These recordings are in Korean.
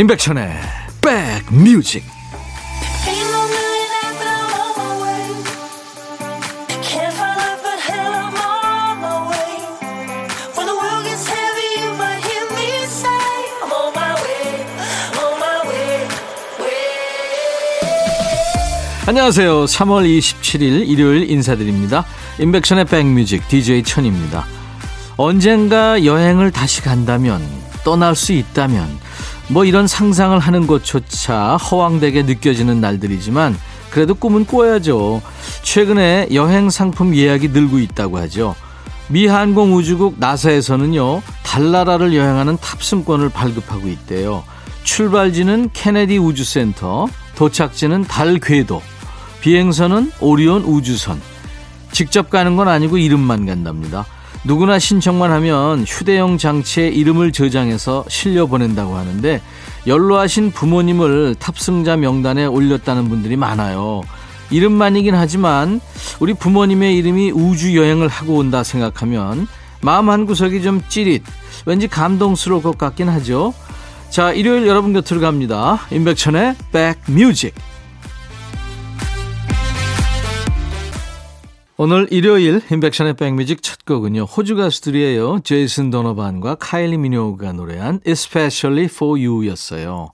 임백천의 백뮤직 안녕하세요. 3월 27일 일요일 인사드립니다. 임백천의 백뮤직 DJ 천입니다. 언젠가 여행을 다시 간다면 떠날 수 있다면 뭐 이런 상상을 하는 것조차 허황되게 느껴지는 날들이지만 그래도 꿈은 꿔야죠. 최근에 여행 상품 예약이 늘고 있다고 하죠. 미 항공 우주국 나사에서는요, 달나라를 여행하는 탑승권을 발급하고 있대요. 출발지는 케네디 우주센터, 도착지는 달 궤도, 비행선은 오리온 우주선. 직접 가는 건 아니고 이름만 간답니다. 누구나 신청만 하면 휴대용 장치에 이름을 저장해서 실려 보낸다고 하는데 연로하신 부모님을 탑승자 명단에 올렸다는 분들이 많아요. 이름만이긴 하지만 우리 부모님의 이름이 우주 여행을 하고 온다 생각하면 마음 한 구석이 좀 찌릿, 왠지 감동스러울 것 같긴 하죠. 자, 일요일 여러분 곁으로 갑니다. 임백천의 백뮤직. 오늘 일요일 인백션의 백뮤직 첫 곡은요. 호주 가수들이에요. 제이슨 도너반과 카일리 미노가 노래한 Especially for You였어요.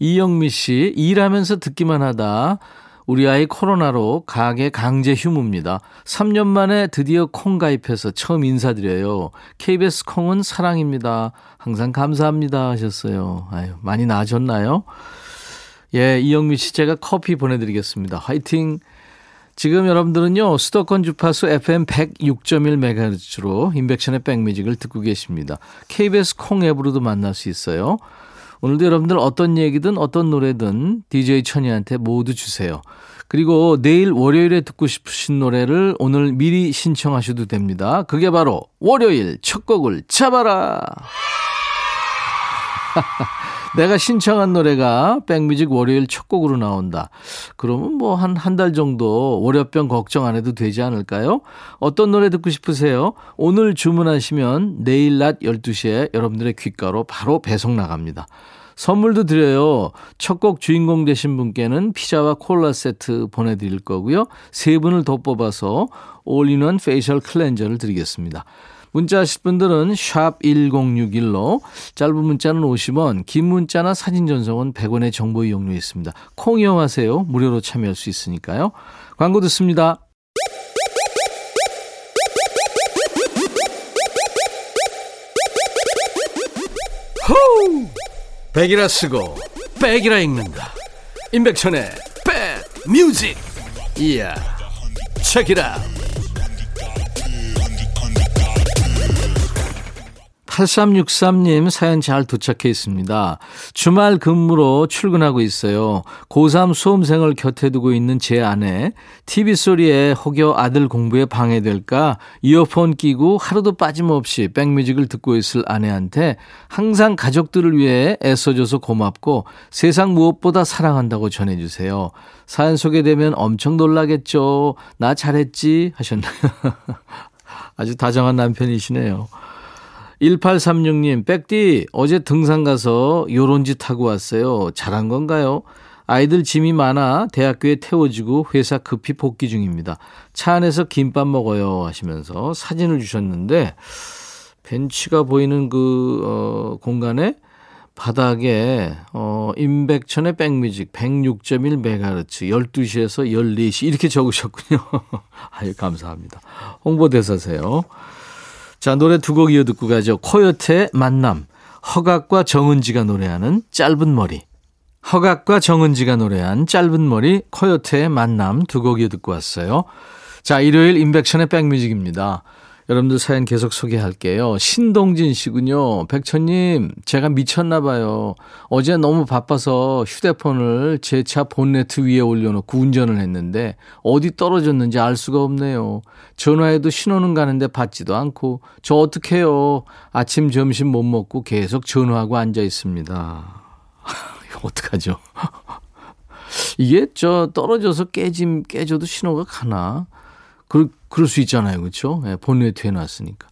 이영미 씨, 일하면서 듣기만 하다 우리 아이 코로나로 가게 강제 휴무입니다. 3년 만에 드디어 콩 가입해서 처음 인사드려요. KBS 콩은 사랑입니다. 항상 감사합니다 하셨어요. 아유, 많이 나아졌나요? 예, 이영미 씨 제가 커피 보내드리겠습니다. 화이팅! 지금 여러분들은요, 수도권 주파수 FM 106.1MHz로 인백션의 백뮤직을 듣고 계십니다. KBS 콩 앱으로도 만날 수 있어요. 오늘도 여러분들 어떤 얘기든 어떤 노래든 DJ 천이한테 모두 주세요. 그리고 내일 월요일에 듣고 싶으신 노래를 오늘 미리 신청하셔도 됩니다. 그게 바로 월요일 첫 곡을 잡아라! 내가 신청한 노래가 백뮤직 월요일 첫 곡으로 나온다. 그러면 뭐 한 한 달 정도 월요병 걱정 안 해도 되지 않을까요? 어떤 노래 듣고 싶으세요? 오늘 주문하시면 내일 낮 12시에 여러분들의 귓가로 바로 배송 나갑니다. 선물도 드려요. 첫 곡 주인공 되신 분께는 피자와 콜라 세트 보내드릴 거고요. 세 분을 더 뽑아서 all-in-one facial cleanser를 드리겠습니다. 문자 하실 분들은 샵 1061로 짧은 문자는 50원, 긴 문자나 사진 전송은 100원의 정보 이용료 있습니다. 콩 이용하세요. 무료로 참여할 수 있으니까요. 광고 듣습니다. 호우! 백이라 쓰고 백이라 읽는다. 임백천의 백 뮤직. 이야. 책이라. 8363님 사연 잘 도착해 있습니다. 주말 근무로 출근하고 있어요. 고3 수험생을 곁에 두고 있는 제 아내. TV 소리에 혹여 아들 공부에 방해될까 이어폰 끼고 하루도 빠짐없이 백뮤직을 듣고 있을 아내한테 항상 가족들을 위해 애써줘서 고맙고 세상 무엇보다 사랑한다고 전해주세요. 사연 소개되면 엄청 놀라겠죠. 나 잘했지 하셨나요? 아주 다정한 남편이시네요. 1836님, 백디, 어제 등산 가서 요런 짓 하고 왔어요. 잘한 건가요? 아이들 짐이 많아 대학교에 태워주고 회사 급히 복귀 중입니다. 차 안에서 김밥 먹어요 하시면서 사진을 주셨는데, 벤치가 보이는 그, 어, 공간에 바닥에, 어, 임백천의 백뮤직 106.1MHz 12시에서 14시 이렇게 적으셨군요. 아유, 감사합니다. 홍보대사세요. 자, 노래 두 곡 이어 듣고 가죠. 코요태의 만남. 허각과 정은지가 노래하는 짧은 머리. 허각과 정은지가 노래한 짧은 머리, 코요태의 만남 두 곡 이어 듣고 왔어요. 자, 일요일 인백션의 백뮤직입니다. 여러분들 사연 계속 소개할게요. 신동진 씨군요. 백천님, 제가 미쳤나봐요. 어제 너무 바빠서 휴대폰을 제 차 본네트 위에 올려놓고 운전을 했는데 어디 떨어졌는지 알 수가 없네요. 전화해도 신호는 가는데 받지도 않고 저 어떡해요. 아침, 점심 못 먹고 계속 전화하고 앉아 있습니다. 어떡하죠? 이게 저 떨어져서 깨짐, 깨져도 신호가 가나? 그, 그럴 수 있잖아요. 그렇죠? 네, 본네트 해놨으니까.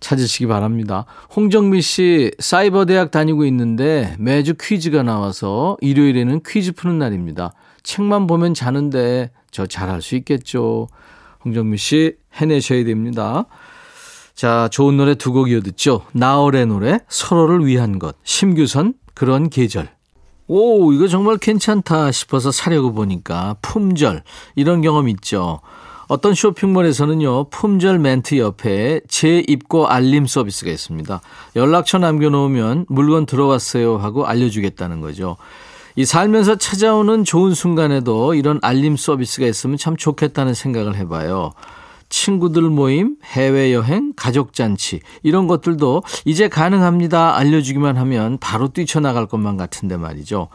찾으시기 바랍니다. 홍정미 씨, 사이버 대학 다니고 있는데 매주 퀴즈가 나와서 일요일에는 퀴즈 푸는 날입니다. 책만 보면 자는데 저 잘할 수 있겠죠. 홍정미 씨, 해내셔야 됩니다. 자, 좋은 노래 두 곡 이어 듣죠. 나얼의 노래, 서로를 위한 것. 심규선, 그런 계절. 오, 이거 정말 괜찮다 싶어서 사려고 보니까 품절 이런 경험 있죠. 어떤 쇼핑몰에서는요, 품절 멘트 옆에 재입고 알림 서비스가 있습니다. 연락처 남겨놓으면 물건 들어왔어요 하고 알려주겠다는 거죠. 이 살면서 찾아오는 좋은 순간에도 이런 알림 서비스가 있으면 참 좋겠다는 생각을 해봐요. 친구들 모임, 해외여행, 가족잔치, 이런 것들도 이제 가능합니다. 알려주기만 하면 바로 뛰쳐나갈 것만 같은데 말이죠.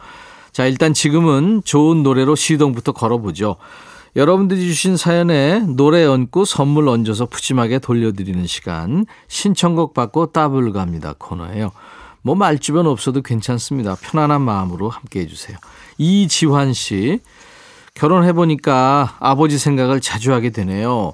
자, 일단 지금은 좋은 노래로 시동부터 걸어보죠. 여러분들이 주신 사연에 노래 얹고 선물 얹어서 푸짐하게 돌려드리는 시간. 신청곡 받고 따블 갑니다. 코너예요. 뭐 말주변 없어도 괜찮습니다. 편안한 마음으로 함께 해 주세요. 이지환 씨. 결혼해 보니까 아버지 생각을 자주 하게 되네요.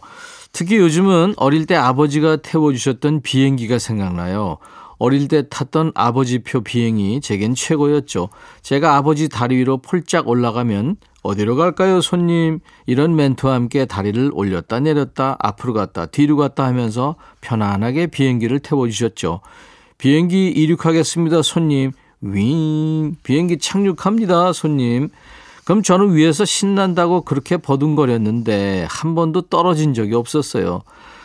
특히 요즘은 어릴 때 아버지가 태워주셨던 비행기가 생각나요. 어릴 때 탔던 아버지표 비행이 제겐 최고였죠. 제가 아버지 다리 위로 폴짝 올라가면 어디로 갈까요, 손님? 이런 멘트와 함께 다리를 올렸다 내렸다 앞으로 갔다 뒤로 갔다 하면서 편안하게 비행기를 태워주셨죠. 비행기 이륙하겠습니다, 손님. 윙, 비행기 착륙합니다, 손님. 그럼 저는 위에서 신난다고 그렇게 버둥거렸는데 한 번도 떨어진 적이 없었어요.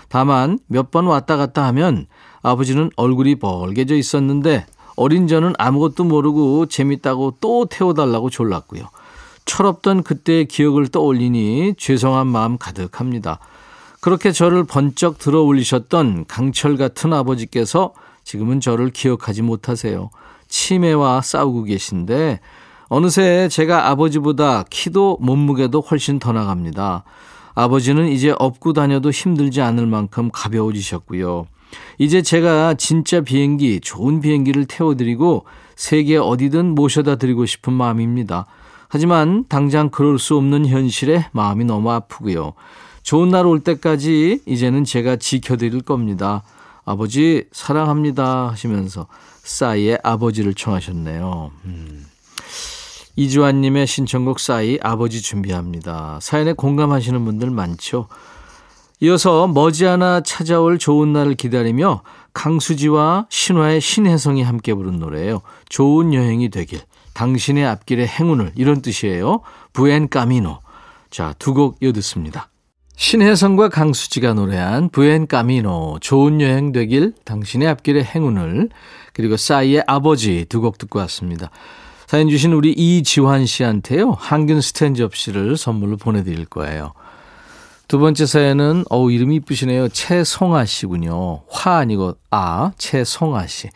다만 몇 번 왔다 갔다 하면 아버지는 얼굴이 벌게져 있었는데 어린 저는 아무것도 모르고 재밌다고 또 태워달라고 졸랐고요. 철없던 그때의 기억을 떠올리니 죄송한 마음 가득합니다. 그렇게 저를 번쩍 들어 올리셨던 강철 같은 아버지께서 지금은 저를 기억하지 못하세요. 치매와 싸우고 계신데 어느새 제가 아버지보다 키도 몸무게도 훨씬 더 나갑니다. 아버지는 이제 업고 다녀도 힘들지 않을 만큼 가벼워지셨고요. 이제 제가 진짜 비행기, 좋은 비행기를 태워드리고 세계 어디든 모셔다 드리고 싶은 마음입니다. 하지만 당장 그럴 수 없는 현실에 마음이 너무 아프고요. 좋은 날 올 때까지 이제는 제가 지켜드릴 겁니다. 아버지 사랑합니다 하시면서 싸이의 아버지를 청하셨네요. 음. 이주환님의 신청곡 싸이 아버지 준비합니다. 사연에 공감하시는 분들 많죠. 이어서 머지않아 찾아올 좋은 날을 기다리며 강수지와 신화의 신혜성이 함께 부른 노래예요. 좋은 여행이 되길. 당신의 앞길의 행운을 이런 뜻이에요. 부엔 까미노. 자, 두 곡 이어듣습니다. 신혜성과 강수지가 노래한 부엔 까미노 좋은 여행 되길 당신의 앞길의 행운을 그리고 싸이의 아버지 두 곡 듣고 왔습니다. 사연 주신 우리 이지환 씨한테요. 항균 스탠 접시를 선물로 보내드릴 거예요. 두 번째 사연은 어우 이름이 이쁘시네요. 최송아 씨군요. 화 아니고 아 최송아 씨.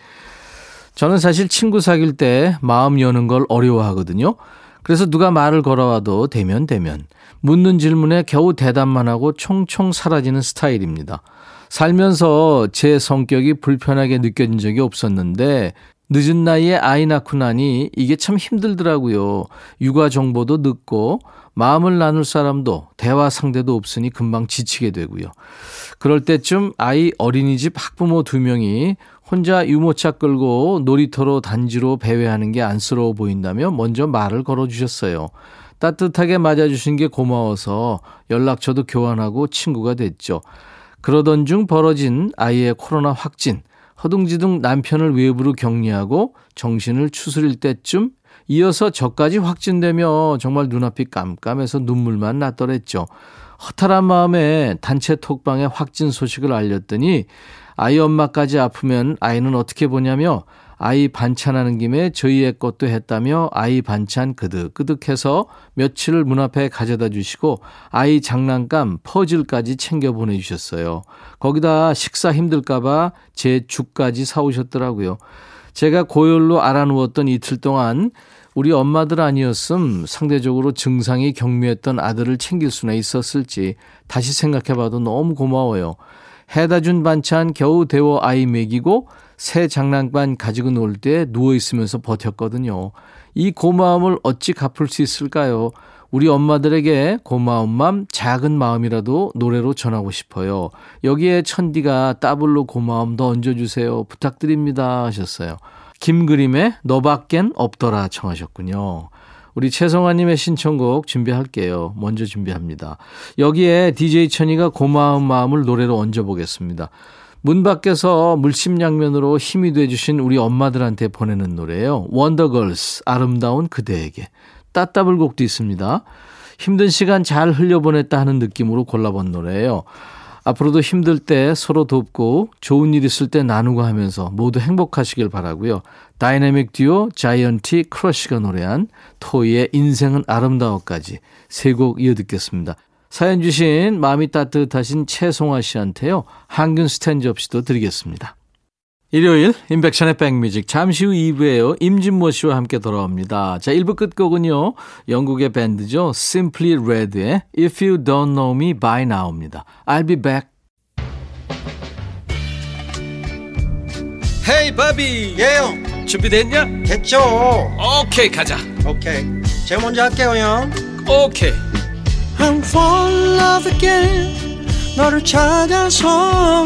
저는 사실 친구 사귈 때 마음 여는 걸 어려워하거든요. 그래서 누가 말을 걸어와도 대면 대면 묻는 질문에 겨우 대답만 하고 총총 사라지는 스타일입니다. 살면서 제 성격이 불편하게 느껴진 적이 없었는데 늦은 나이에 아이 낳고 나니 이게 참 힘들더라고요. 육아 정보도 늦고 마음을 나눌 사람도 대화 상대도 없으니 금방 지치게 되고요. 그럴 때쯤 아이 어린이집 학부모 두 명이 혼자 유모차 끌고 놀이터로 단지로 배회하는 게 안쓰러워 보인다며 먼저 말을 걸어주셨어요. 따뜻하게 맞아주신 게 고마워서 연락처도 교환하고 친구가 됐죠. 그러던 중 벌어진 아이의 코로나 확진. 허둥지둥 남편을 외부로 격리하고 정신을 추스릴 때쯤 이어서 저까지 확진되며 정말 눈앞이 깜깜해서 눈물만 났더랬죠. 허탈한 마음에 단체 톡방에 확진 소식을 알렸더니 아이 엄마까지 아프면 아이는 어떻게 보냐며 아이 반찬하는 김에 저희의 것도 했다며 아이 반찬 그득그득해서 며칠을 문 앞에 가져다 주시고 아이 장난감 퍼즐까지 챙겨 보내주셨어요. 거기다 식사 힘들까봐 제 죽까지 사오셨더라고요. 제가 고열로 알아누웠던 이틀 동안 우리 엄마들 아니었음 상대적으로 증상이 경미했던 아들을 챙길 수나 있었을지 다시 생각해봐도 너무 고마워요. 해다 준 반찬 겨우 데워 아이 먹이고 새 장난감 가지고 놀 때 누워 있으면서 버텼거든요. 이 고마움을 어찌 갚을 수 있을까요? 우리 엄마들에게 고마운 마음, 작은 마음이라도 노래로 전하고 싶어요. 여기에 천디가 따블로 고마움 더 얹어주세요. 부탁드립니다. 하셨어요. 김그림의 너밖엔 없더라 청하셨군요. 우리 최성아님의 신청곡 준비할게요. 먼저 준비합니다. 여기에 DJ 천이가 고마운 마음을 노래로 얹어보겠습니다. 문 밖에서 물심양면으로 힘이 돼주신 우리 엄마들한테 보내는 노래예요. 원더걸스 아름다운 그대에게. 따따블 곡도 있습니다. 힘든 시간 잘 흘려보냈다 하는 느낌으로 골라본 노래예요. 앞으로도 힘들 때 서로 돕고 좋은 일 있을 때 나누고 하면서 모두 행복하시길 바라고요. 다이내믹 듀오 자이언티 크러쉬가 노래한 토이의 인생은 아름다워까지 세 곡 이어 듣겠습니다. 사연 주신 마음이 따뜻하신 최송아 씨한테요. 항균 스탠 접시도 드리겠습니다. 일요일 인백션의 백뮤직 잠시 후 2부에요. 임진모 씨와 함께 돌아옵니다. 자 1부 끝곡은요. 영국의 밴드죠. Simply Red의 If You Don't Know Me By Now입니다. I'll be back. 헤이 바비 예영 준비됐냐? 됐죠 오케이 가자 오케이 제가 먼저 할게요 형 오케이 I'm fall in love again 너를 찾아서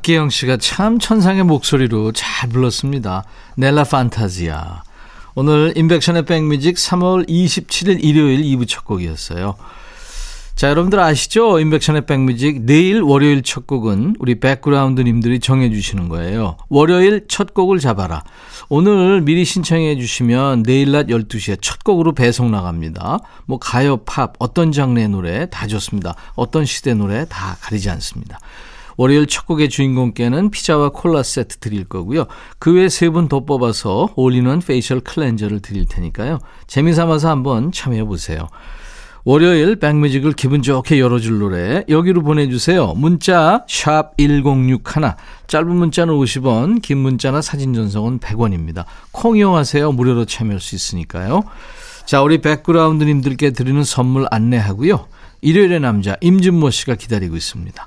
박기영 씨가 참 천상의 목소리로 잘 불렀습니다. 넬라 판타지아. 오늘 인백션의 백뮤직 3월 27일 일요일 2부 첫 곡이었어요. 자, 여러분들 아시죠? 임백천의 백뮤직 내일 월요일 첫 곡은 우리 백그라운드님들이 정해주시는 거예요. 월요일 첫 곡을 잡아라. 오늘 미리 신청해 주시면 내일 낮 12시에 첫 곡으로 배송 나갑니다. 뭐 가요, 팝, 어떤 장르의 노래 다 좋습니다. 어떤 시대 노래 다 가리지 않습니다. 월요일 첫 곡의 주인공께는 피자와 콜라 세트 드릴 거고요. 그 외에 세분 더 뽑아서 올리는 facial cleanser를 드릴 테니까요. 재미삼아서 한번 참여해 보세요. 월요일 백뮤직을 기분 좋게 열어줄 노래 여기로 보내주세요. 문자 샵 1061, 짧은 문자는 50원, 긴 문자나 사진 전송은 100원입니다. 콩 이용하세요. 무료로 참여할 수 있으니까요. 자, 우리 백그라운드님들께 드리는 선물 안내하고요. 일요일의 남자 임진모 씨가 기다리고 있습니다.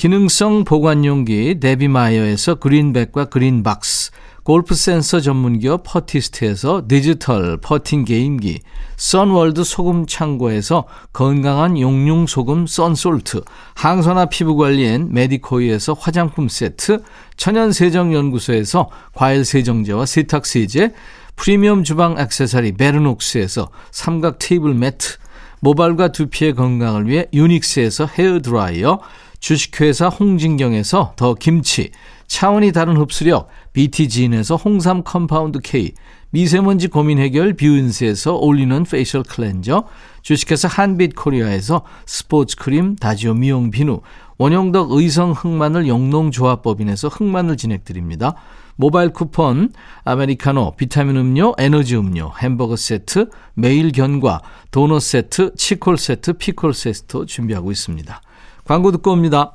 기능성 보관용기 데비마이어에서 그린백과 그린박스 골프 센서 전문기업 퍼티스트에서 디지털 퍼팅 게임기, 선월드 소금 창고에서 건강한 용융 소금 썬솔트, 항산화 피부 관리엔 메디코이에서 화장품 세트, 천연 세정 연구소에서 과일 세정제와 세탁 세제, 프리미엄 주방 액세서리 베르녹스에서 삼각 테이블 매트, 모발과 두피의 건강을 위해 유닉스에서 헤어 드라이어, 주식회사 홍진경에서 더 김치, 차원이 다른 흡수력 BT진에서 홍삼 compound K, 미세먼지 고민 해결 뷰인스에서 올리는 facial cleanser, 주식회사 한빛 코리아에서 스포츠 크림 다지오 미용 비누, 원형덕 의성 흑마늘 영농조합법인에서 흑마늘 진행드립니다. 모바일 쿠폰, 아메리카노, 비타민 음료, 에너지 음료, 햄버거 세트, 매일 견과, 도넛 세트, 치콜 세트, 피콜 세트 준비하고 있습니다. 광고 듣고 옵니다.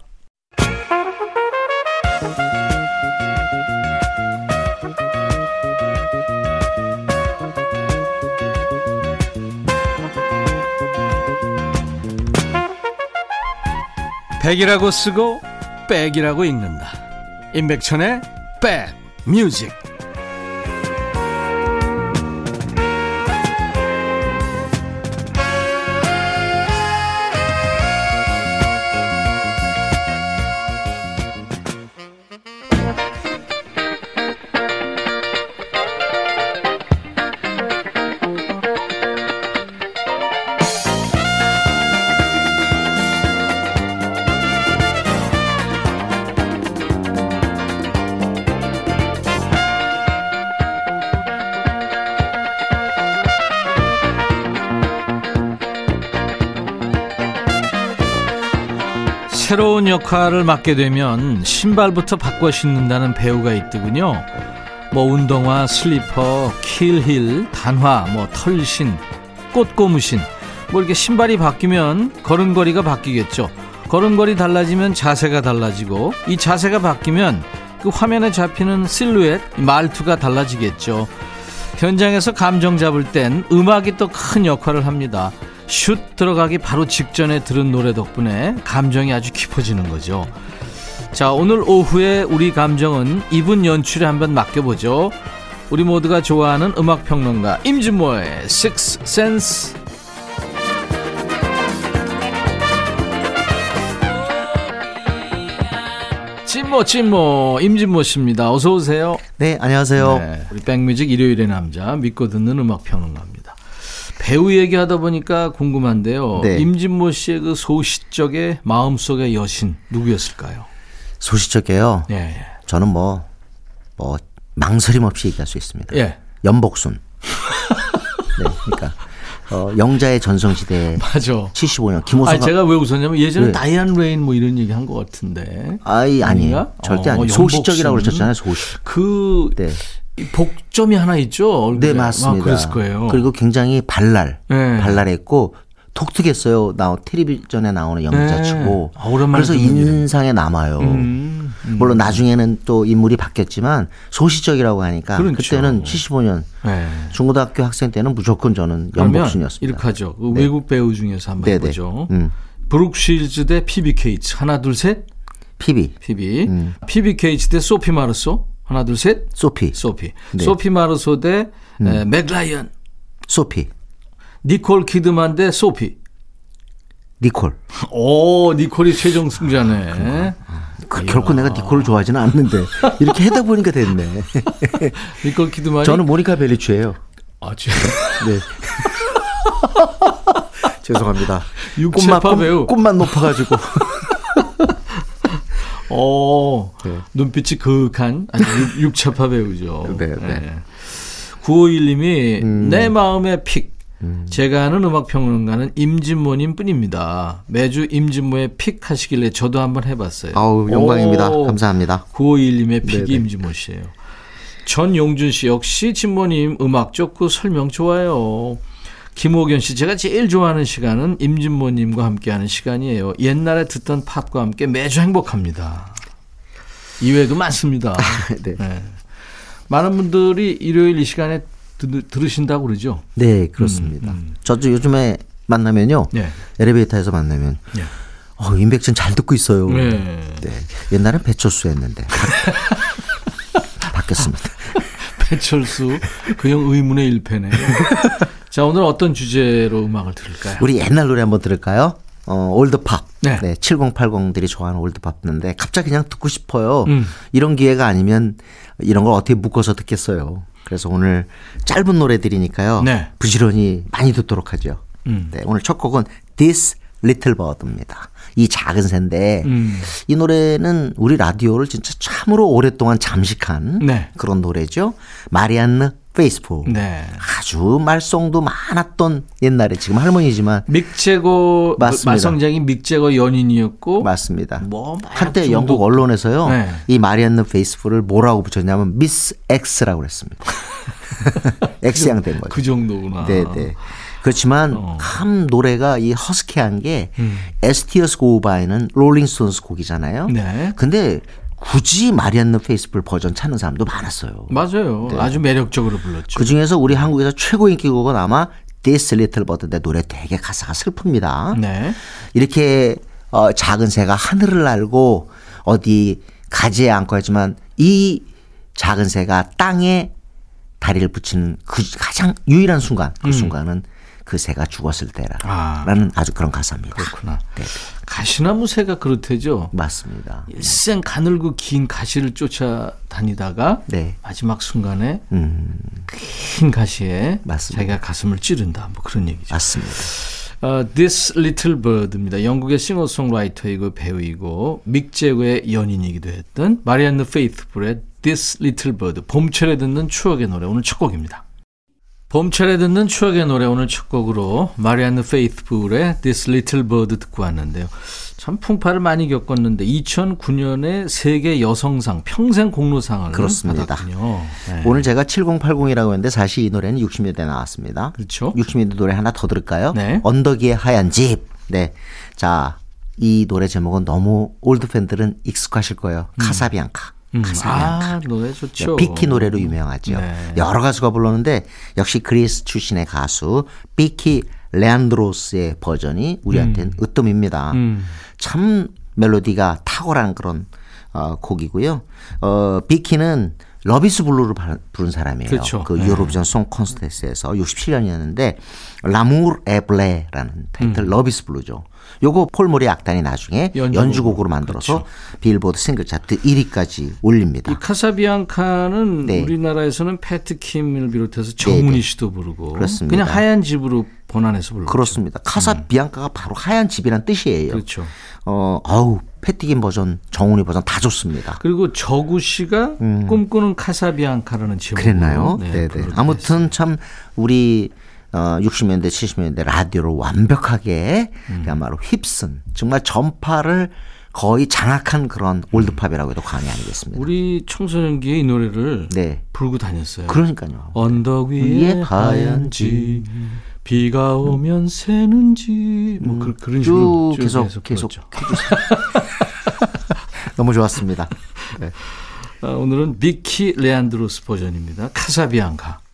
백이라고 쓰고 백이라고 읽는다. 임백천의 백 뮤직. 새로운 역할을 맡게 되면 신발부터 바꿔 신는다는 배우가 있더군요. 뭐 운동화, 슬리퍼, 킬힐, 단화, 뭐 털신, 꽃고무신 뭐 이렇게 신발이 바뀌면 걸음걸이가 바뀌겠죠. 걸음걸이 달라지면 자세가 달라지고 이 자세가 바뀌면 그 화면에 잡히는 실루엣, 말투가 달라지겠죠. 현장에서 감정 잡을 땐 음악이 또 큰 역할을 합니다. 슛 들어가기 바로 직전에 들은 노래 덕분에 감정이 아주 깊어지는 거죠. 자, 오늘 오후에 우리 감정은 이분 연출에 한번 맡겨보죠. 우리 모두가 좋아하는 음악평론가 임진모의 Six Sense. 찐모 찐모 임진모 씨입니다. 어서 오세요. 네, 안녕하세요. 네, 우리 백뮤직 일요일의 남자 믿고 듣는 음악 평론가입니다. 배우 얘기하다 보니까 궁금한데요. 네. 임진모 씨의 그 소시적의 마음속의 여신 누구였을까요? 소시적이에요. 예, 예. 저는 뭐, 뭐, 망설임 없이 얘기할 수 있습니다. 예. 염복순. 네, 그러니까, 어, 영자의 전성시대 맞아. 75년, 아, 김호선. 제가 왜 웃었냐면 예전에 네. 다이안 레인 뭐 이런 얘기 한 것 같은데. 아이, 아니에요. 아닌가? 절대 어, 아니에요. 염복순. 소시적이라고 그러셨잖아요, 소시. 그 네. 이 복점이 하나 있죠. 얼굴에. 네, 맞습니다. 아, 그랬을 거예요. 그리고 굉장히 발랄, 네. 발랄했고, 독특했어요. 나 텔레비전에 나오는 연기자치고. 네. 아, 그래서. 인상에 남아요. 음, 음. 물론 나중에는 또 인물이 바뀌었지만 소시적이라고 하니까 그렇죠. 그때는 75년 네. 중고등학교 학생 때는 무조건 저는 연복순이었습니다. 이렇게 하죠. 그 외국 배우 중에서 한번 네네. 해보죠. 음. 브룩 쉴즈 대 피비 케이츠. 하나 둘 셋. 피비, 피비. 음. 피비 케이츠 대 소피 마르소. 하나 둘 셋. 소피, 소피. 네. 소피 마르소 대 에, 멕 라이언. 소피, 니콜 키드만 대 소피. 니콜. 오, 니콜이 최종 승자네. 그, 결코 내가 니콜을 좋아하지는 않는데 이렇게 해다 보니까 됐네. 니콜 키드만이 저는 모니카 벨루치예요. 아, 저- 네. 죄송합니다. 꽃만, 배우. 꽃, 꽃만 높아가지고. 어, 네. 눈빛이 그윽한 아주 육- 육체파 배우죠. 네, 네. 951님이 음. 내 마음의 pick. 제가 아는 음악평론가는 임진모님 뿐입니다. 매주 임진모의 pick 하시길래 저도 한번 해봤어요. 아우 영광입니다. 오, 감사합니다. 951님의 pick이 네네. 임진모 씨예요. 전용준 씨 역시 진모님 음악 좋고 설명 좋아요. 김호견 씨 제가 제일 좋아하는 시간은 임진모님과 함께하는 시간이에요. 옛날에 듣던 팝과 함께 매주 행복합니다. 이외에도 많습니다. 네. 네. 많은 분들이 일요일 이 시간에 들, 들으신다고 그러죠. 네, 그렇습니다. 저도 요즘에 만나면요. 네. 엘리베이터에서 만나면 네. 어, 임백천 잘 듣고 있어요. 네. 네. 옛날엔 배철수 했는데 바, 바뀌었습니다. 배철수 그 형 의문의 일패네. 자 오늘 어떤 주제로 음악을 들을까요? 우리 옛날 노래 한번 들을까요? 어, 올드팝. 네. 7080들이 좋아하는 올드팝 듣는데 갑자기 그냥 듣고 싶어요. 음. 이런 기회가 아니면 이런 걸 어떻게 묶어서 듣겠어요. 그래서 오늘 짧은 노래들이니까요. 네. 부지런히 많이 듣도록 하죠. 음. 네, 오늘 첫 곡은 This Little Bird입니다. 이 작은 새인데 음. 이 노래는 우리 라디오를 진짜 참으로 오랫동안 잠식한 네. 그런 노래죠. 마리안느 페이스풀. 네. 아주 말썽도 많았던 옛날에 지금 할머니지만 믹 재거 맞습니다. 말썽쟁이 믹 재거 연인이었고 맞습니다. 뭐 한때. 영국 언론에서요. 네. 이 마리안느 페이스풀을 뭐라고 붙였냐면 Miss X라고 그랬습니다. X양 된 거죠. 그 정도구나. 네, 네. 그렇지만 어. 참 노래가 이 허스키한 게 음. As Tears Go By는 롤링스톤스 곡이잖아요. 네. 근데 굳이 마리안느 페이스풀 버전 찾는 사람도 많았어요. 맞아요. 아주 매력적으로 불렀죠. 그 중에서 우리 한국에서 최고 인기곡은 아마 This Little Bird인데 노래 되게 가사가 슬픕니다. 네. 이렇게 어, 작은 새가 하늘을 날고 어디 가지에 앉고 하지만 이 작은 새가 땅에 다리를 붙이는 그 가장 유일한 순간 그 순간은 그 새가 죽었을 때라라는 아. 주 그런 가사입니다. 그렇구나. 네, 가시나무 새가 그렇대죠. 맞습니다. 일생 가늘고 긴 가시를 쫓아다니다가 네. 마지막 순간에 음, 긴 가시에 맞습니다. 자기가 가슴을 찌른다. 뭐 그런 얘기죠. 맞습니다. 어, This Little Bird입니다. 영국의 싱어송라이터이고 배우이고 믹 제거의 연인이기도 했던 마리안느 페이스풀의 This Little Bird 봄철에 듣는 추억의 노래 오늘 첫 곡입니다. 봄철에 듣는 추억의 노래 오늘 첫 곡으로 마리안느 페이스풀의 This Little Bird 듣고 왔는데요. 참 풍파를 많이 겪었는데 2009년에 세계 여성상 평생 공로상을 그렇습니다. 받았군요. 네. 오늘 제가 7080이라고 했는데 사실 이 노래는 60년대에 나왔습니다. 그렇죠. 60년대 노래 하나 더 들을까요? 네. 언덕 위의 하얀 집. 네. 자, 이 노래 제목은 너무 old 팬들은 익숙하실 거예요. Casa Bianca. 음. 아, 노래 좋죠. 비키 노래로 유명하죠. 네. 여러 가수가 불렀는데 역시 그리스 출신의 가수 비키 레안드로스의 버전이 우리한테는 으뜸입니다. 음. 참 멜로디가 탁월한 그런 어, 곡이고요. 어, 비키는 Love Is Blue를 바- 부른 사람이에요. 그렇죠. 그 네. 유로비전 song contest에서 67년이었는데 L'amour est bleu라는 타이틀 Love Is Blue죠. 요거 폴 모리아 악단이 나중에 음. 연주곡으로. 그렇죠. 만들어서 빌보드 싱글 차트 1위까지 올립니다. 이 Casa Bianca는 네. 우리나라에서는 패티 김을 비롯해서 정훈희 씨도 부르고 그렇습니다. 그냥 하얀 집으로 번안해서 불렀죠. 그렇습니다. Casa Bianca가 바로 하얀 집이란 뜻이에요. 음. 그렇죠. 어, 아우, 패티 김 버전, 정훈희 버전 다 좋습니다. 그리고 적우 씨가 꿈꾸는 Casa Bianca라는 제목 음. 그랬나요? 네, 네. 아무튼 참 우리 어 60년대 70년대 라디오를 완벽하게 음. 그야말로 휩쓴 정말 전파를 거의 장악한 그런 old pop이라고 해도 과언이 아니겠습니다. 우리 청소년기에 이 노래를 네. 부르고 다녔어요. 그러니까요. 언덕 위에 위에 하얀 집 비가 오면 새는지 뭐 그, 런쭉 식으로 쭉 계속 계속 불렀죠. 너무 좋았습니다. 네. 아, 오늘은 미키 레안드로스 버전입니다. 카사비앙카.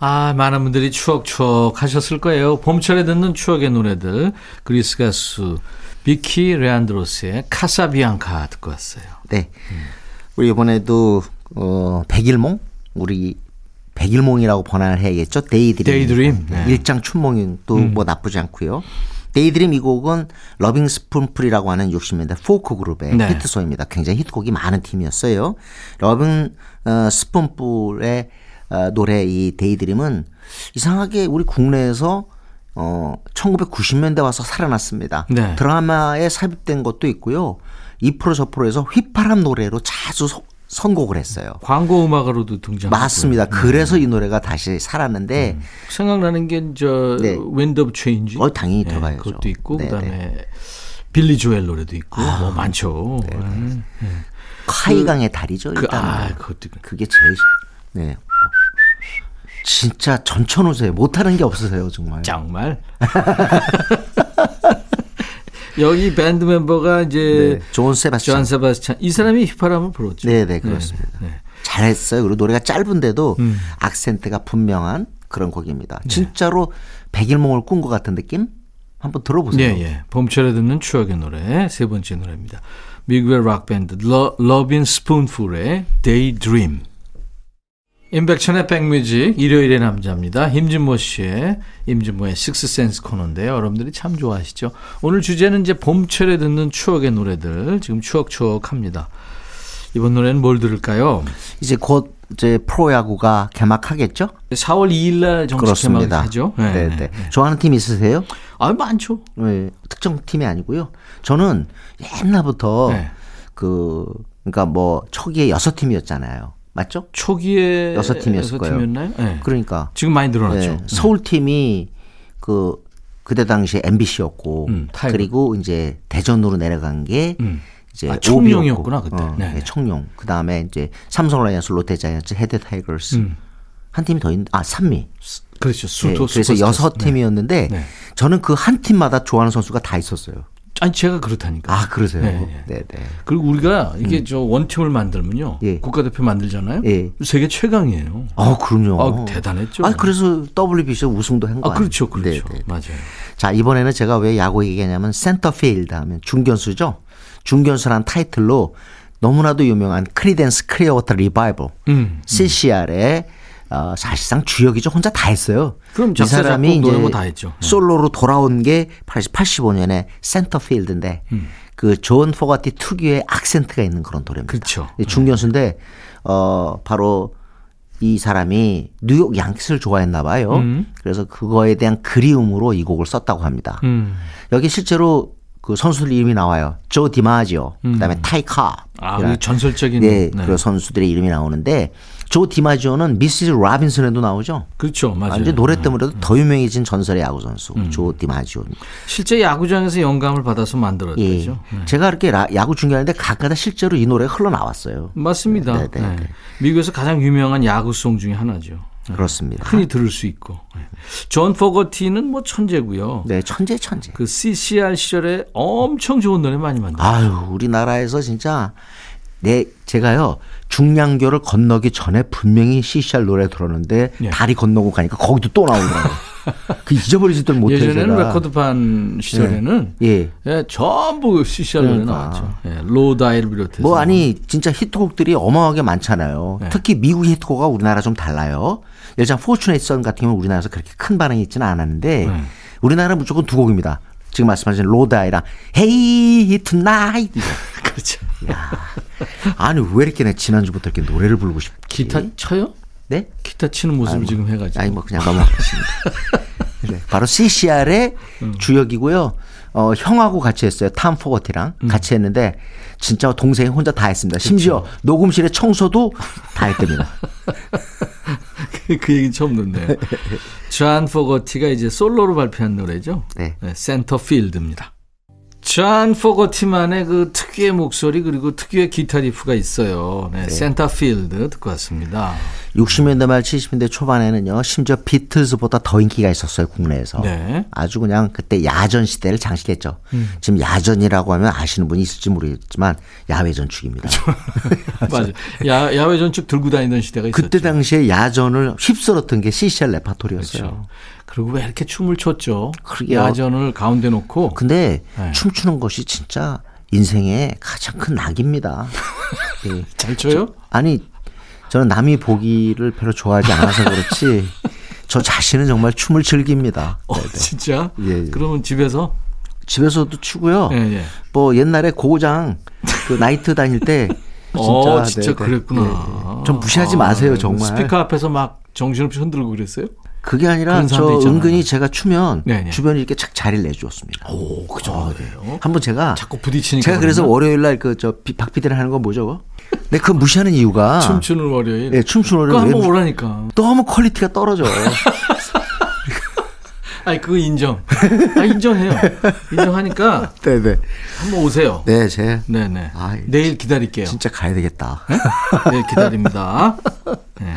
아, 많은 분들이 추억추억 하셨을 거예요. 봄철에 듣는 추억의 노래들. 그리스 가수 비키 레안드로스의 Casa Bianca 듣고 왔어요. 네. 우리 이번에도 어 백일몽 우리 백일몽이라고 번안을 해야겠죠. Daydream. Daydream, 네. 음. 일장 춘몽도 뭐 나쁘지 않고요. Daydream 이 곡은 러빙 스푼풀이라고 하는 60년대 포크 그룹의 네. 히트송입니다. 굉장히 히트곡이 많은 팀이었어요. 러빙 어, 스푼풀의 어, 노래 이 Daydream은 이상하게 우리 국내에서 어 1990년대 와서 살아났습니다. 네. 드라마에 삽입된 것도 있고요. 이 프로 저 프로에서 휘파람 노래로 자주 소- 선곡을 했어요. 광고 음악으로도 등장. 맞습니다. 그래서 이 노래가 다시 살았는데 생각나는 게 저 네. Wind of Change. 어, 당연히 들어가야죠. 그것도 있고 네, 아, 그다음에 빌리 조엘 노래도 있고 뭐 많죠. 네. 콰이강의 다리죠. 그, 일단 아, 그것도. 그게 제일 네. 진짜 전천후세 못하는 게 없으세요 정말. 정말. 여기 밴드 멤버가 이제 네. 존 세바스찬. 존 세바스찬 이 사람이 휘파람을 불었죠. 네, 네, 그렇습니다. 네. 잘했어요. 그리고 노래가 짧은데도 음. 악센트가 분명한 그런 곡입니다. 네. 진짜로 백일몽을 꾼 것 같은 느낌? 한번 예, 들어보세요. 예. 봄철에 듣는 추억의 노래 세 번째 노래입니다. 미국의 락 밴드 Lovin' Spoonful의 Daydream. 임백천의 백뮤직 일요일의 남자입니다. 임진모 씨의 임진모의 Sixth Sense 코너인데요. 여러분들이 참 좋아하시죠. 오늘 주제는 이제 봄철에 듣는 추억의 노래들 지금 추억추억합니다. 이번 노래는 뭘 들을까요? 이제 곧 이제 프로야구가 개막하겠죠? 4월 2일 날 정식 그렇습니다. 개막하죠. 네, 네. 좋아하는 팀 있으세요? 아 많죠. 네, 특정 팀이 아니고요. 저는 옛날부터 네. 그 그러니까 뭐 초기에 여섯 팀이었잖아요. 맞죠? 초기에 여섯 팀이었을 거예요. 팀이었나요? 네. 그러니까 지금 많이 늘어났죠. 네, 서울 팀이 그 그때 당시에 MBC였고 음. 그리고 이제 대전으로 내려간 게 음. 이제 아, 청룡이었구나. 그때. 어, 네. 네, 청룡. 그 다음에 이제 삼성 라이언스, 롯데 자이언츠, 해태 타이거스. 음. 한 팀이 더 있는데 아, 삼미. 그렇죠. 네, 수도 그래서 슈퍼스타즈. 여섯 네. 팀이었는데 네. 저는 그 한 팀마다 좋아하는 선수가 다 있었어요. 아니 제가 그렇다니까. 아, 그러세요? 네, 네, 네. 네. 그리고 우리가 이게 저 one team을 만들면요. 예. 국가대표 만들잖아요. 예. 세계 최강이에요. 어, 그럼요. 아, 대단했죠. 아, 그래서 WBC 우승도 한거 아? 그렇죠. 그렇죠. 네, 네. 맞아요. 자, 이번에는 제가 왜 야구 얘기하냐면 Centerfield 하면 중견수죠. 중견수란 타이틀로 너무나도 유명한 Creedence Clearwater Revival 음. CCR의 어, 사실상 주역이죠. 혼자 다 했어요. 그럼 이 사람이 이제. 네. 솔로로 돌아온 게 85년에 Centerfield인데 음. 그 존 포가티 특유의 악센트가 있는 그런 노래입니다. 그렇죠. 이 중견수인데 어 바로 이 사람이 뉴욕 양키스를 좋아했나 봐요. 음. 그래서 그거에 대한 그리움으로 이 곡을 썼다고 합니다. 음. 여기 실제로 그 선수들 이름이 나와요. 조 디마지오, 그다음에 타이 콥. 아, 전설적인 네, 네. 그런 선수들의 이름이 나오는데 조 디마지오는 Mrs. Robinson에도 나오죠. 그렇죠. 맞아요. 음. 아, 이제 노래 때문에도 더 유명해진 전설의 야구 선수 조 디마지오. 실제 야구장에서 영감을 받아서 예. 만들었대죠. 제가 이렇게 라- 야구 중계하는데 가끔가다 실제로 이 노래가 흘러 나왔어요. 맞습니다. 네, 네, 네. 네. 미국에서 가장 유명한 야구song 중에 하나죠. 그렇습니다. 흔히 들을 수 있고. 네. 존 포거티는 뭐 천재고요. 네, 천재 천재. 그 CCR 시절에 엄청 좋은 노래 많이 만들었어요. 아유, 우리나라에서 진짜 내 제가요 중랑교를 건너기 전에 분명히 CCR 노래 들었는데 예. 다리 건너고 가니까 거기도 또 나오더라고요. 그 잊어버리지도 못해요. 예전에는 제가. 레코드판 시절에는 예. 예, 전부 CCR 노래 그러니까. 나왔죠. 예, Lodi를 비롯해서. 뭐 아니 진짜 히트곡들이 어마어마하게 많잖아요. 네. 특히 미국 히트곡과 우리나라 좀 달라요. 예를 들면 Fortunate Son 같은 경우는 우리나라에서 그렇게 큰 반응이 있지는 않았는데 네. 우리나라는 무조건 두 곡입니다. 지금 말씀하신 Lodi랑 Hey Tonight 그렇죠. 아니 왜 이렇게 내 지난주부터 이렇게 노래를 부르고 싶지? 기타 쳐요? 네? 기타 치는 모습을 지금 해가지고. 아니 뭐 그냥 넘어가겠습니다. 네, 바로 CCR의 음. 주역이고요. 어, 형하고 같이 했어요. 탐 포거티랑 음. 같이 했는데 진짜 동생이 혼자 다 했습니다. 심지어. 녹음실의 청소도 다 했답니다. 그, 그 얘기 처음 듣네요. 존 포거티가 이제 솔로로 발표한 노래죠. 네. Centerfield입니다. 존 포거티만의 그 특유의 목소리 그리고 특유의 기타 riff가 있어요. 네, Centerfield 듣고 왔습니다. 60년대 말 70년대 초반에는요. 심지어 비틀즈보다 더 인기가 있었어요. 국내에서. 네. 아주 그냥 그때 야전 시대를 장식했죠. 음. 지금 야전이라고 하면 아시는 분이 있을지 모르겠지만 야외 전축입니다. 맞아. 야, 야외 전축 들고 다니던 시대가 있었죠. 그때 당시에 야전을 휩쓸었던 게 CCR 레파토리였어요. 그렇죠. 그리고 왜 이렇게 춤을 췄죠? 그러게요. 야전을 가운데 놓고 근데 네. 춤추는 것이 진짜 인생의 가장 큰 낙입니다. 예. 잘 춰요? 아니 저는 남이 보기를 별로 좋아하지 않아서 그렇지 저 자신은 정말 춤을 즐깁니다. 어, 진짜? 예, 예. 그러면 집에서? 집에서도 추고요. 예, 예. 뭐 옛날에 고장 그 나이트 다닐 때 진짜, 어, 진짜 네, 네. 그랬구나. 예. 좀 무시하지 마세요, 정말. 스피커 앞에서 막 정신없이 흔들고 그랬어요? 그게 아니라 저 있잖아요. 은근히 제가 추면 네, 네. 주변에 이렇게 착 자리를 내주었습니다. 오, 그 정도예요. 한번 제가 자꾸 부딪히니까. 제가 그래서? 월요일 날 그 저 박피디를 하는 건 뭐죠? 근데 그거 무시하는 이유가 춤추는 월요일. 예, 춤추는 월요일 한번 왜 오라니까. 너무 quality가 떨어져. 아니, 그거 인정. 아, 인정해요. 인정하니까 네네. 한번 오세요. 네, 제 네네. 아이, 내일 기다릴게요. 진짜 가야 되겠다. 내일 기다립니다. 네.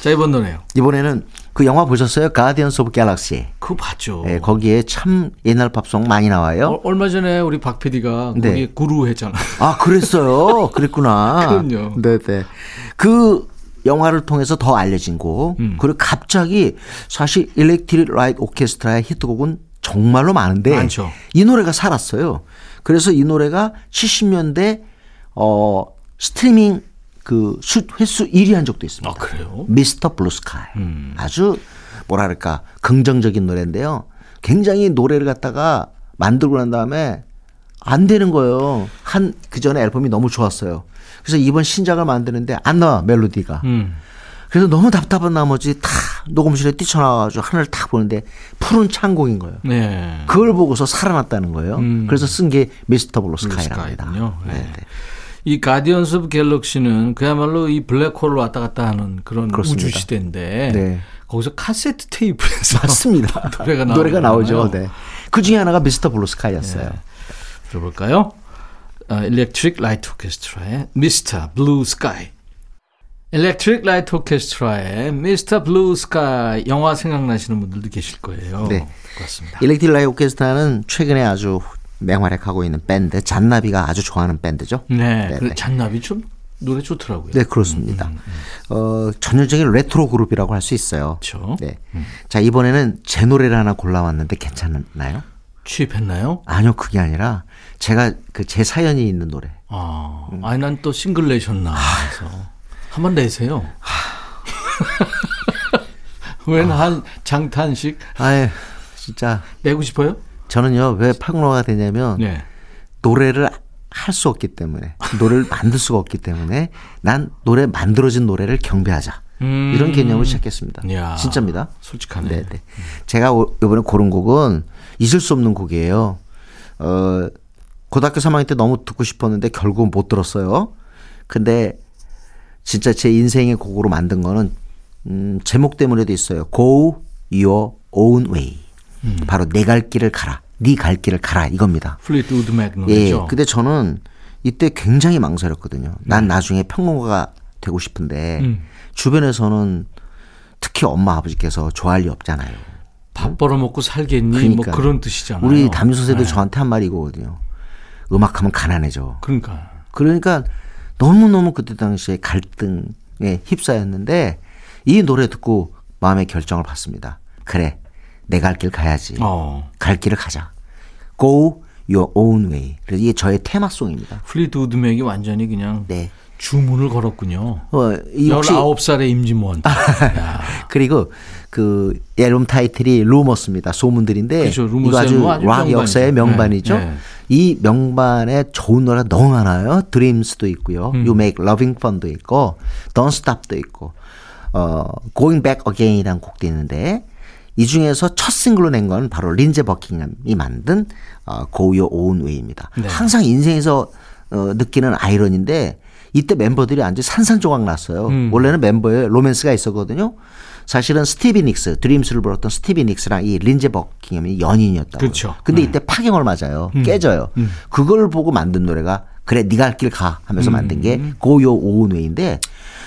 자, 이번 노래요. 이번에는 그 영화 보셨어요? Guardians of Galaxy. 그거 봤죠. 예, 거기에 참 옛날 팝송 많이 나와요. 어, 얼마 전에 우리 박 PD가 네. 거기 그루트 했잖아. 아, 그랬어요. 그랬구나. 그럼요. 네 네. 그 영화를 통해서 더 알려진 곡. 음. 그리고 갑자기 사실 Electric Light Orchestra의 히트곡은 정말로 많은데 많죠. 이 노래가 살았어요. 그래서 이 노래가 70년대 어 스트리밍 그 수, 횟수 1위 한 적도 있습니다. 아, 그래요? Mr. Blue Sky. 음. 아주 뭐랄까 긍정적인 노래인데요. 굉장히 노래를 갖다가 만들고 난 다음에 안 되는 거예요. 한 그 전에 앨범이 너무 좋았어요. 그래서 이번 신작을 만드는데 안 나와 멜로디가. 음. 그래서 너무 답답한 나머지 다 녹음실에 뛰쳐나와가지고 하늘을 탁 보는데 푸른 창공인 거예요. 네. 그걸 보고서 살아났다는 거예요. 음. 그래서 쓴 게 Mr. Blue Sky랍니다. Blue Sky군요. 네. 네, 네. 이 Guardians of Galaxy는 그야말로 이 블랙홀을 왔다 갔다 하는 그런 그렇습니다. 우주 시대인데 네. 거기서 카세트 테이프에서 맞습니다. 노래가 노래가 나오죠. 네. 그 중에 하나가 Mr. Blue Sky였어요. 들어볼까요? Electric Light Orchestra의 Mr. Blue Sky. Electric Light Orchestra의 Mr. Blue Sky 영화 생각나시는 분들도 계실 거예요. 네. 그렇습니다. Electric Light Orchestra는 최근에 아주 맹활약하고 있는 밴드 잔나비가 아주 좋아하는 밴드죠. 네, 네, 그 네. 잔나비 좀 노래 좋더라고요. 네, 그렇습니다. 어, 전형적인 레트로 그룹이라고 할 수 있어요. 그렇죠. 네. 자, 이번에는 제 노래를 하나 골라왔는데 괜찮나요? 취입했나요? 아니요, 그게 아니라 제가 그 제 사연이 있는 노래. 아, 아니 난 또 싱글 내셨나 해서 한번 내세요. 웬한 장탄식 아유, 진짜 내고 싶어요? 저는요, 왜 팔공로가 되냐면 네. 노래를 할 수 없기 때문에 노래를 만들 수가 없기 때문에 난 노래 만들어진 노래를 경배하자. 음. 이런 개념을 시작했습니다. 이야, 진짜입니다. 솔직하네. 네, 네. 제가 오- 이번에 고른 곡은 잊을 수 없는 곡이에요. 어, 고등학교 3학년 때 너무 듣고 싶었는데 결국은 못 들었어요. 근데 진짜 제 인생의 곡으로 만든 거는 음, 제목 때문에도 있어요. Go your own way. 바로 내 갈 길을 가라. 네 갈 길을 가라 이겁니다. Fleetwood Mac 예. 노래죠. 근데 저는 이때 굉장히 망설였거든요. 난 나중에 평론가가 되고 싶은데 음. 주변에서는 특히 엄마 아버지께서 좋아할 리 없잖아요. 밥 벌어먹고 살겠니? 그러니까. 뭐 그런 뜻이잖아요. 우리 담임 선생도 네. 저한테 한 말이 이거거든요. 음악하면 가난해져. 그러니까. 그러니까 너무너무 그때 당시에 갈등에 휩싸였는데 이 노래 듣고 마음의 결정을 봤습니다. 그래. 내 갈 길 가야지. 어. 갈 길을 가자. Go your own way. 그래서 이게 저의 테마송입니다. Fleetwood Mac이 완전히 그냥 네. 주문을 걸었군요. 어, 이 혹시 19살의 임진모한테. 야. 그리고 그 앨범 타이틀이 Rumours입니다. 소문들인데 그렇죠. 이거 아주 뭐 아주 락 명반이죠. 역사의 명반이죠. 네, 네. 이 명반에 좋은 노래 너무 많아요. Dreams도 있고요. 음. You Make Loving Fun도 있고 Don't Stop도 있고 어 Going Back Again이라는 곡도 있는데 이 중에서 첫 싱글로 낸 건 바로 린제 버킹햄이 만든 어, Your Own Way입니다. 네. 항상 인생에서 어, 느끼는 아이러니인데 이때 멤버들이 완전 산산조각 났어요. 음. 원래는 멤버에 로맨스가 있었거든요. 사실은 스티비 닉스, Dreams를 불렀던 스티비 닉스랑 이 린제 버킹햄이 연인이었다고. 그렇죠. 근데 네. 이때 파경을 맞아요. 깨져요. 그걸 보고 만든 노래가 그래 네가 갈 길 가 하면서 만든 게 Go Your Own Way인데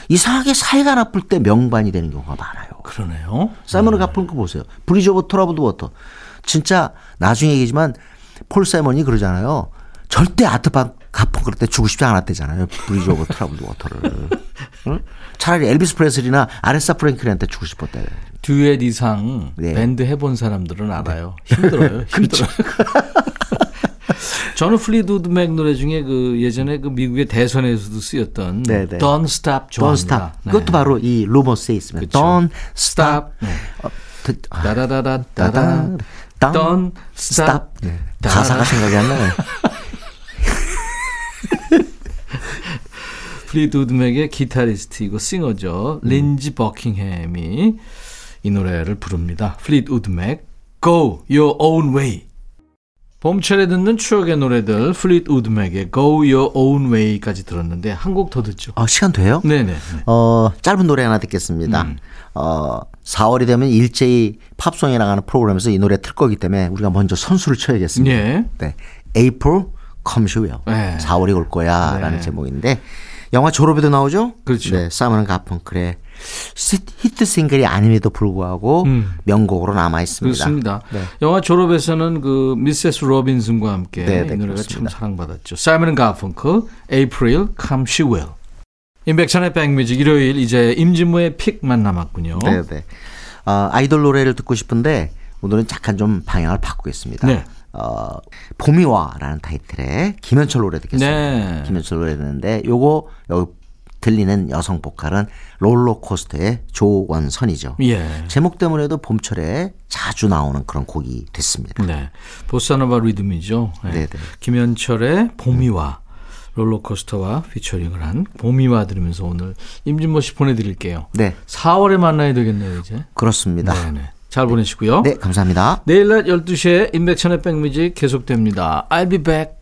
이상하게 사이가 나쁠 때 명반이 되는 경우가 많아요. 그러네요. 사이먼 가펑클 보세요. Bridge Over Troubled Water. 진짜 나중에 얘기지만 폴 사이먼이 그러잖아요. 절대 아트 가펑클한테 주고 싶지 않았대잖아요. Bridge Over Troubled Water를. 응? 차라리 엘비스 프레슬리나 아레사 프랭클린한테 주고 싶었대. 듀엣 이상 네. 밴드 해본 사람들은 알아요. 힘들어요. 힘들어요. 저는 Fleetwood Mac 노래 중에 그 예전에 그 미국의 대선에서도 쓰였던 네, 네. Don't Stop Don't 좋아합니다. stop. 네. 그것도 바로 이 Rumours에 있습니다. 그쵸. Don't Stop. 네. 어, 듣- 아, 따다. 따다. Don't stop. 네. 가사가 생각이 안 나요. Fleetwood Mac의 기타리스트이고 싱어죠. 린지 버킹햄이 이 노래를 부릅니다. Fleetwood Mac Go Your Own Way. 봄철에 듣는 추억의 노래들 Fleetwood Mac의 Go Your Own Way까지 들었는데 한 곡 더 듣죠. 어, 시간 돼요? 네네. 어, 짧은 노래 하나 듣겠습니다. 음. 어, 4월이 되면 일제히 팝송이 나가는 프로그램에서 이 노래 틀 거기 때문에 우리가 먼저 선수를 쳐야겠습니다. 예. 네. April Come She Will. 네. 4월이 올 거야. 네. 라는 제목인데 영화 졸업에도 나오죠? 그렇죠. 네. 사이먼 가펑클의 시- 히트 싱글이 아님에도 불구하고 음. 명곡으로 남아 있습니다. 그렇습니다. 네. 영화 졸업에서는 그 Mrs. Robinson과 함께 네, 네, 이 노래가 그렇습니다. 참 사랑받았죠. 사이먼 가펑클, April Come She Will. 임백천의 백뮤직 일요일 이제 임진모의 pick만 남았군요. 네, 네. 어, 아이돌 노래를 듣고 싶은데 오늘은 잠깐 좀 방향을 바꾸겠습니다. 네. 어, 봄이 와라는 타이틀의 김현철 노래 듣겠습니다. 네. 김현철 노래 듣는데 요거 여기 들리는 여성 보컬은 롤러코스터의 조원선이죠. 예. 제목 때문에도 봄철에 자주 나오는 그런 곡이 됐습니다. 네. 보사노바 리듬이죠. 네. 네, 네. 김현철의 봄이 와 롤러코스터와 피처링을 한 봄이 와 들으면서 오늘 임진모 씨 보내드릴게요. 네, 4월에 만나야 되겠네요, 이제. 그렇습니다. 네네. 잘 보내시고요. 네, 감사합니다. 내일 낮 12시에 임백천의 백뮤직 계속됩니다. I'll be back.